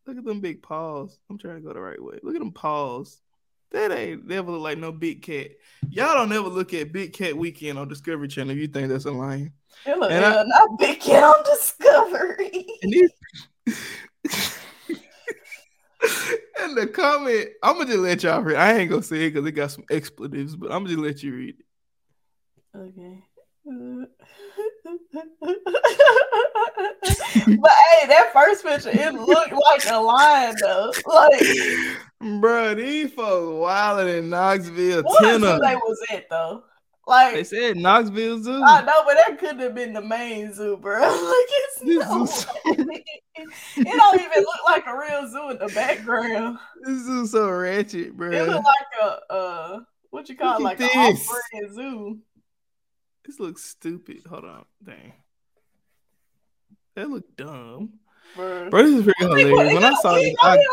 Look at them big paws. I'm trying to go the right way. Look at them paws. That ain't never look like no big cat. Y'all don't ever look at Big Cat Weekend on Discovery Channel you think that's a lion. Looked And I- not big Cat on Discovery. And these and the comment, I'm gonna just let y'all read. I ain't gonna say it because it got some expletives, but I'm gonna just let you read it. Okay. Uh, but hey, that first picture, it looked like a lion though. Like Bro, these folks wilding in Knoxville, what zoo Tenor. they was it though? Like They said Knoxville Zoo. I know, but that couldn't have been the main zoo, bro. like it's This no way. it don't even look like a real zoo in the background. This is so ratchet, bro. It looked like a uh what you call Look like an zoo. This looks stupid. Hold on, dang. That look dumb. Bro. Bro, this is pretty hilarious. When I saw this, I, I,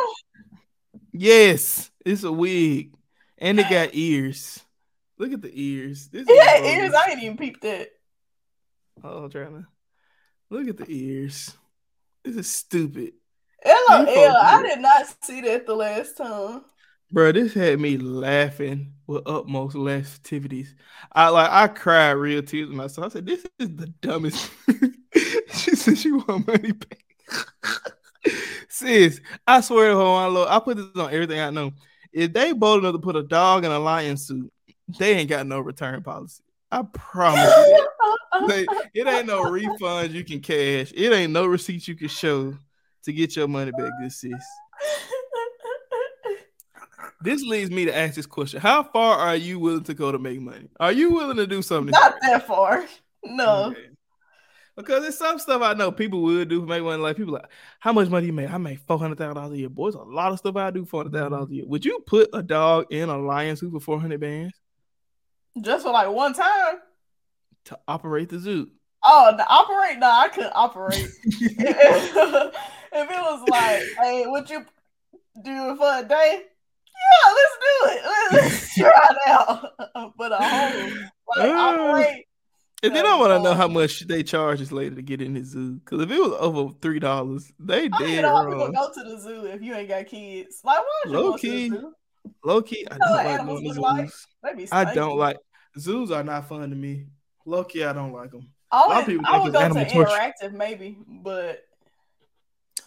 yes, it's a wig, and it got ears. Look at the ears. This is yeah, ears. I didn't even peeped that. Oh, I'm trying to look at the ears. This is stupid, LOL, I did not see that the last time. Bro. This had me laughing with utmost festivities. I like I cried real tears when I saw. I said, "This is the dumbest." she said she want money back. Sis, I swear to her, Lord, I put this on everything I know. If they bold enough to put a dog in a lion suit, they ain't got no return policy. I promise you. it ain't no refunds you can cash. It ain't no receipts you can show to get your money back, good sis. This leads me to ask this question: How far are you willing to go to make money? Are you willing to do something? Not that far. No. Okay. Because there's some stuff I know people would do make money. Like people like, how much money you make? I make four hundred thousand dollars a year. Boys, a lot of stuff I do four hundred thousand dollars a year. Would you put a dog in a lion suit for four hundred bands Just for like one time. to operate the zoo? Oh, the operate? No, I couldn't operate. if it was like, hey, would you do it for a day? Yeah, let's do it. Let's try it out. But a whole like operate. And then I want to know how much they charge us later to get in the zoo. Because if it was over three dollars, they I don't dead wrong. go to the zoo if you ain't got kids. Like, why Low key? Low key, I don't like animals going to look like? zoos. Be I don't like zoos. Are not fun to me. Low key, I don't like them. lot I would, people I would go to animal torture. interactive maybe, but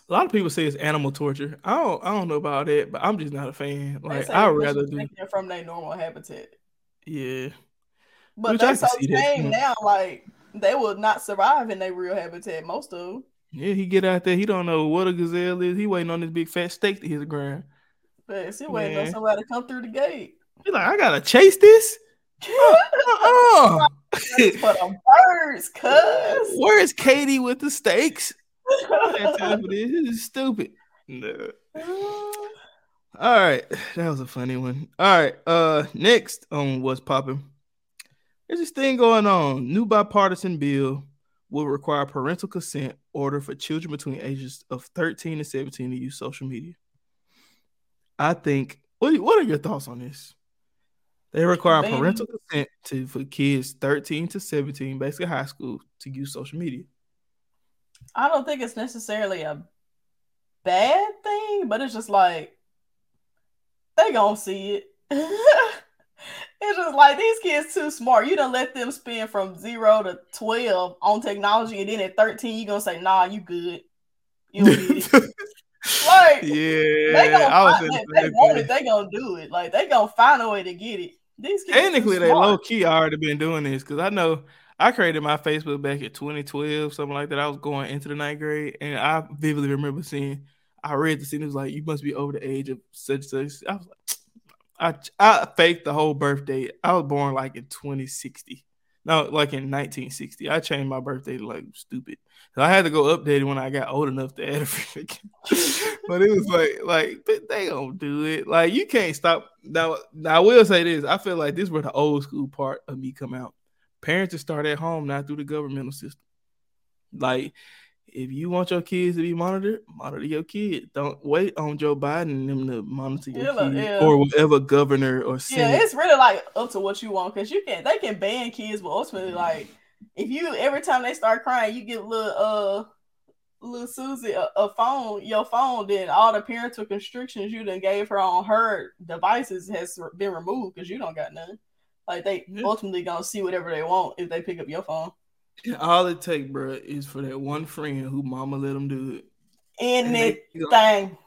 A lot of people say it's animal torture. I don't. I don't know about that, but I'm just not a fan. Like I'd rather do. it from their normal habitat. Yeah. But Which I they can so tame now, like they will not survive in their real habitat. Most of them. Yeah, he get out there. He don't know what a gazelle is. He waiting on this big fat steak to hit the ground. But she waiting on Man. somebody to come through the gate. He like, I gotta chase this. Uh-uh. for the birds, cuz. Where's Katie with the steaks? I time for this. Is stupid. No. All right, that was a funny one. All right, uh, next on what's popping. There's this thing going on. New bipartisan bill will require parental consent order for children between ages of 13 and 17 to use social media. I think. What do- What are your thoughts on this? They require parental consent to for kids 13 to 17, basically high school, to use social media. I don't think it's necessarily a bad thing, but it's just like they gonna see it. it's just like these kids too smart. You don't let them spend from zero to twelve on technology, and then at thirteen you gonna say, "Nah, you good." You don't need it. Like, Yeah, they gonna I was find, saying they want it, they gonna do it. Like they gonna find a way to get it. These kids Technically, they low key already been doing this because I know I created my Facebook back in 2012, something like that. I was going into the ninth grade, and I vividly remember seeing. I read the scene. It was like you must be over the age of such such. I was like, I I faked the whole birthday. I was born like in 2060. No, like in 1960. I changed my birthday to like stupid. So I had to go update it when I got old enough to add everything. but it was like, like they don't do it. Like you can't stop. Now, now I will say this. I feel like this is where the old school part of me come out. Parents to start at home, not through the governmental system. Like, if you want your kids to be monitored, monitor your kid. Don't wait on Joe Biden and them to monitor your Yeah, kid yeah. or whatever governor or Yeah, it's really like up to what you want because you can they can ban kids, but ultimately, like if you every time they start crying, you give little uh little Susie a, a phone, your phone, then all the parental constrictions you done gave her on her devices has been removed because you don't got none. Like they ultimately gonna see whatever they want if they pick up your phone. All it take, bro, is for that one friend who mama let them do it. In And that thing.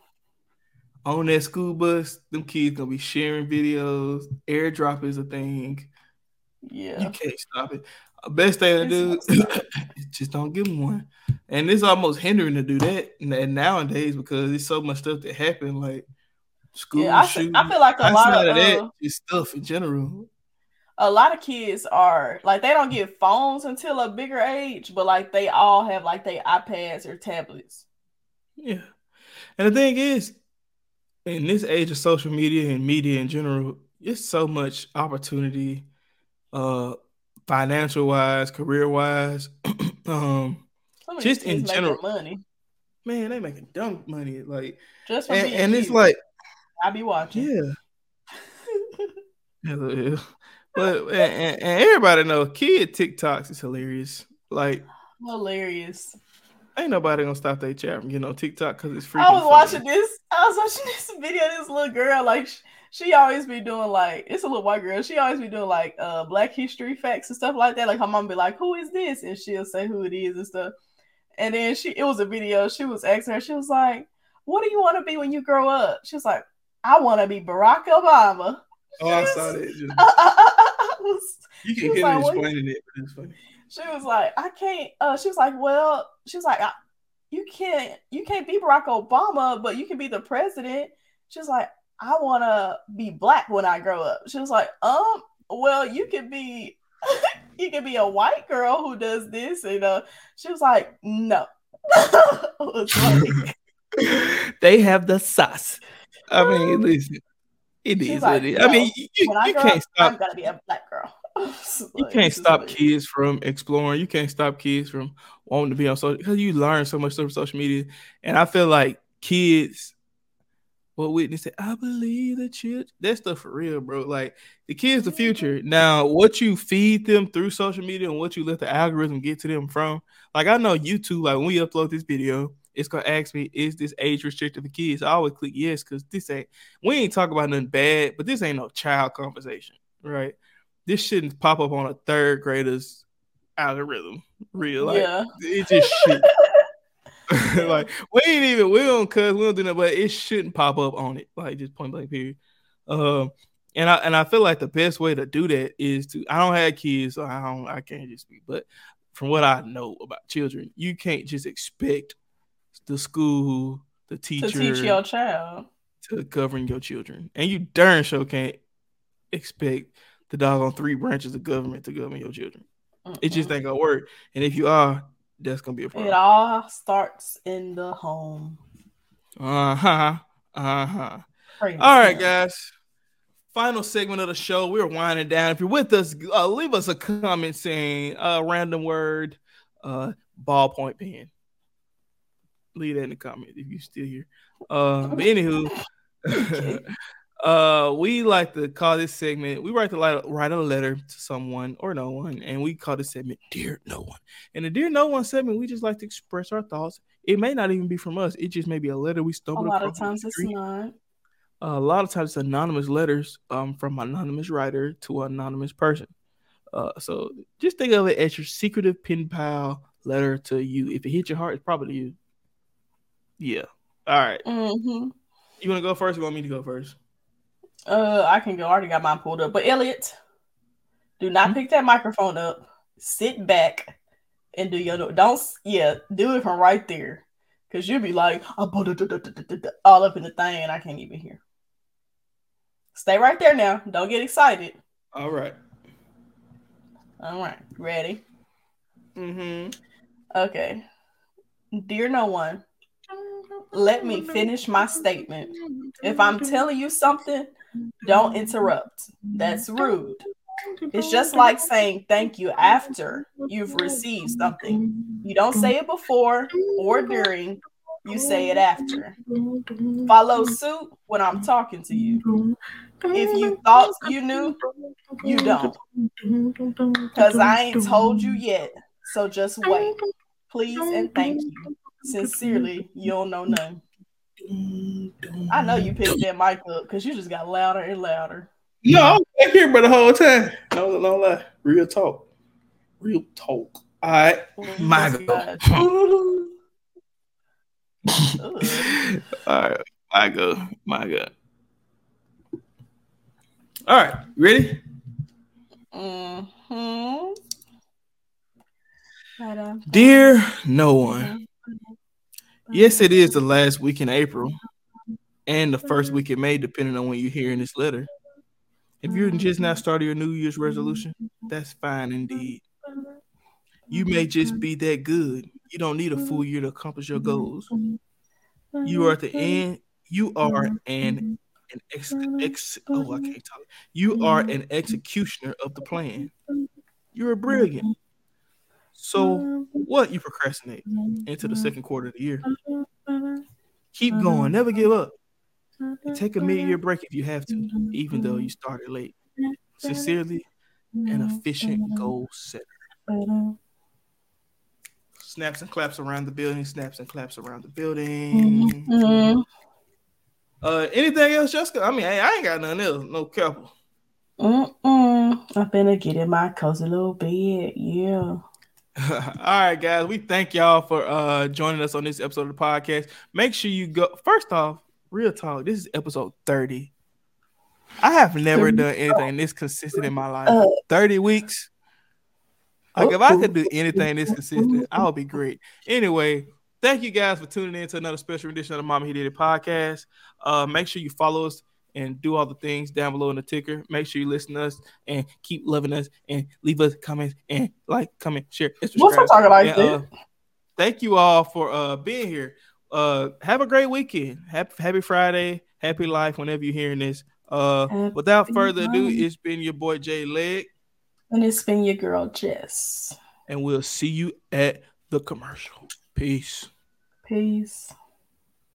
on that school bus, them kids gonna be sharing videos. Airdrop is a thing. Yeah. You can't stop it. Uh, Best thing to do It's not is just don't give them one. And it's almost hindering to do that nowadays because there's so much stuff that happen, like school Yeah, I, shootings. I feel like a lot of, of that, uh, just stuff in general. A lot of kids are like they don't get phones until a bigger age, but like they all have like their iPads or tablets. Yeah. And the thing is, in this age of social media and media in general, it's so much opportunity, uh, financial wise, career wise. um, Just in general. money man, they making dumb money. Like, just from and, and it's like, I be watching. yeah, yeah. But and, and, everybody know kid TikToks is hilarious. Like, Hilarious. ain't nobody gonna stop their chat from getting on TikTok because it's free. I was watching this. I was watching this video. This little girl, like sh- she always be doing like it's a little white girl. She always be doing like uh Black History facts and stuff like that. Like her mom be like, "Who is this?" and she'll say who it is and stuff. And then she, it was a video. She was asking her. She was like, "What do you want to be when you grow up?" She was like, "I want to be Barack Obama." Oh, I saw that. Just- Was- You She can was hear like, explaining it, but it's funny. she was like, I can't. Uh, she was like, well, she was like, I, you can't, you can't be Barack Obama, but you can be the president. She was like, I want to be black when I grow up. She was like, um, well, you could be, you could be a white girl who does this, and uh, she was like, no. Was like- they have the sauce. I mean, listen, it She's is like, it is. I mean, "No, you, I you grow can't up, stop I'm gonna be a black girl. you can't stop kids from exploring. You can't stop kids from wanting to be on social because you learn so much from social media. And I feel like kids, what Whitney said, I believe the children. That stuff for real, bro. Like the kids, the mm-hmm. future. Now, what you feed them through social media and what you let the algorithm get to them from. Like I know YouTube. Like when we upload this video, it's gonna ask me, is this age restricted for kids? I always click yes because this ain't. We ain't talking about nothing bad, but this ain't no child conversation, right? this shouldn't pop up on a third grader's algorithm. Real, like yeah. it just should. like we ain't even we don't cuz we don't do that, but it shouldn't pop up on it. Like just point blank period. Um, and I and I feel like the best way to do that is to I don't have kids, so I don't I can't just be. but from what I know about children, you can't just expect the school, the teacher To teach your child. to govern your children. And you darn sure can't expect the dog on three branches of government to govern your children. It just ain't gonna work. And if you are, that's gonna be a problem. It all starts in the home. Uh-huh. Uh-huh. Crazy. All right, guys. Final segment of the show. We're winding down. If you're with us, uh, leave us a comment saying a random word, uh, ballpoint pen. Leave that in the comment if you're still here. Uh, but anywho. uh, we like to call this segment. We write li- write a letter to someone or no one, and we call this segment "Dear No One." And the "Dear No One" segment, we just like to express our thoughts. It may not even be from us. It just may be a letter we stole. A lot of times it's not. a lot of times it's anonymous letters um, from anonymous writer to anonymous person. Uh, so just think of it as your secretive pen pal letter to you. If it hit your heart, it's probably you. Yeah. All right. Mm-hmm. You want to go first? Or you want me to go first? Uh, I can go. I already got mine pulled up. But Elliot, do not Hmm? pick that microphone up. Sit back and do your don't. Yeah, do it from right there, cause you'll be like "Ah, all up in the thing, and I can't even hear. Stay right there now. Don't get excited. All right. All right, ready? Mm-hmm. Okay. Dear no one, let me finish my statement. If I'm telling you something, don't interrupt. That's rude. It's just like saying thank you after you've received something. You don't say it before or during, you say it after. Follow suit when I'm talking to you. If you thought you knew, you don't. Because I ain't told you yet. So just wait. Please and thank you. Sincerely, you don't know nothing. I know you picked that mic up because you just got louder and louder. No, I was back here, but the whole time. No, no lie. Real talk. Real talk. All right. My Oh, go. Ugh. All right. My go. My go. All right. Ready? Mhm. Dear no one. Yes, it is the last week in April and the first week in May, depending on when you're hearing this letter. If you're mm-hmm. just now starting your New Year's resolution, that's fine indeed. You may just be that good. You don't need a full year to accomplish your goals. You are at the end. You are an an ex, ex oh I can't talk. You are an executioner of the plan. You're brilliant. So what you procrastinate into the second quarter of the year? Keep going. Never give up. And take a mid-year break if you have to, even though you started late. Sincerely, an efficient goal setter. Snaps and claps around the building. Snaps and claps around the building. Mhm. Uh, anything else, Jessica? I mean, I, I ain't got nothing else. No couple. Mm-mm. I'm finna get in my cozy little bed. Yeah. All right, guys. We thank y'all for uh joining us on this episode of the podcast. Make sure you go. First off, real talk. This is episode thirty. I have never done anything this consistent in my life. Uh, Thirty weeks. Like if I could do anything this consistent, I would be great. Anyway, thank you guys for tuning in to another special edition of the Mama He Did It podcast. Uh, make sure you follow us and do all the things down below in the ticker. Make sure you listen to us and keep loving us and leave us comments and like, comment, share, What's up talking like And, uh, thank you all for uh being here. Uh, have a great weekend. Happy Happy Friday. Happy life. Whenever you're hearing this. Uh, without further ado, it's been your boy Jay Leg, And it's been your girl Jess. and we'll see you at the commercial. Peace. Peace.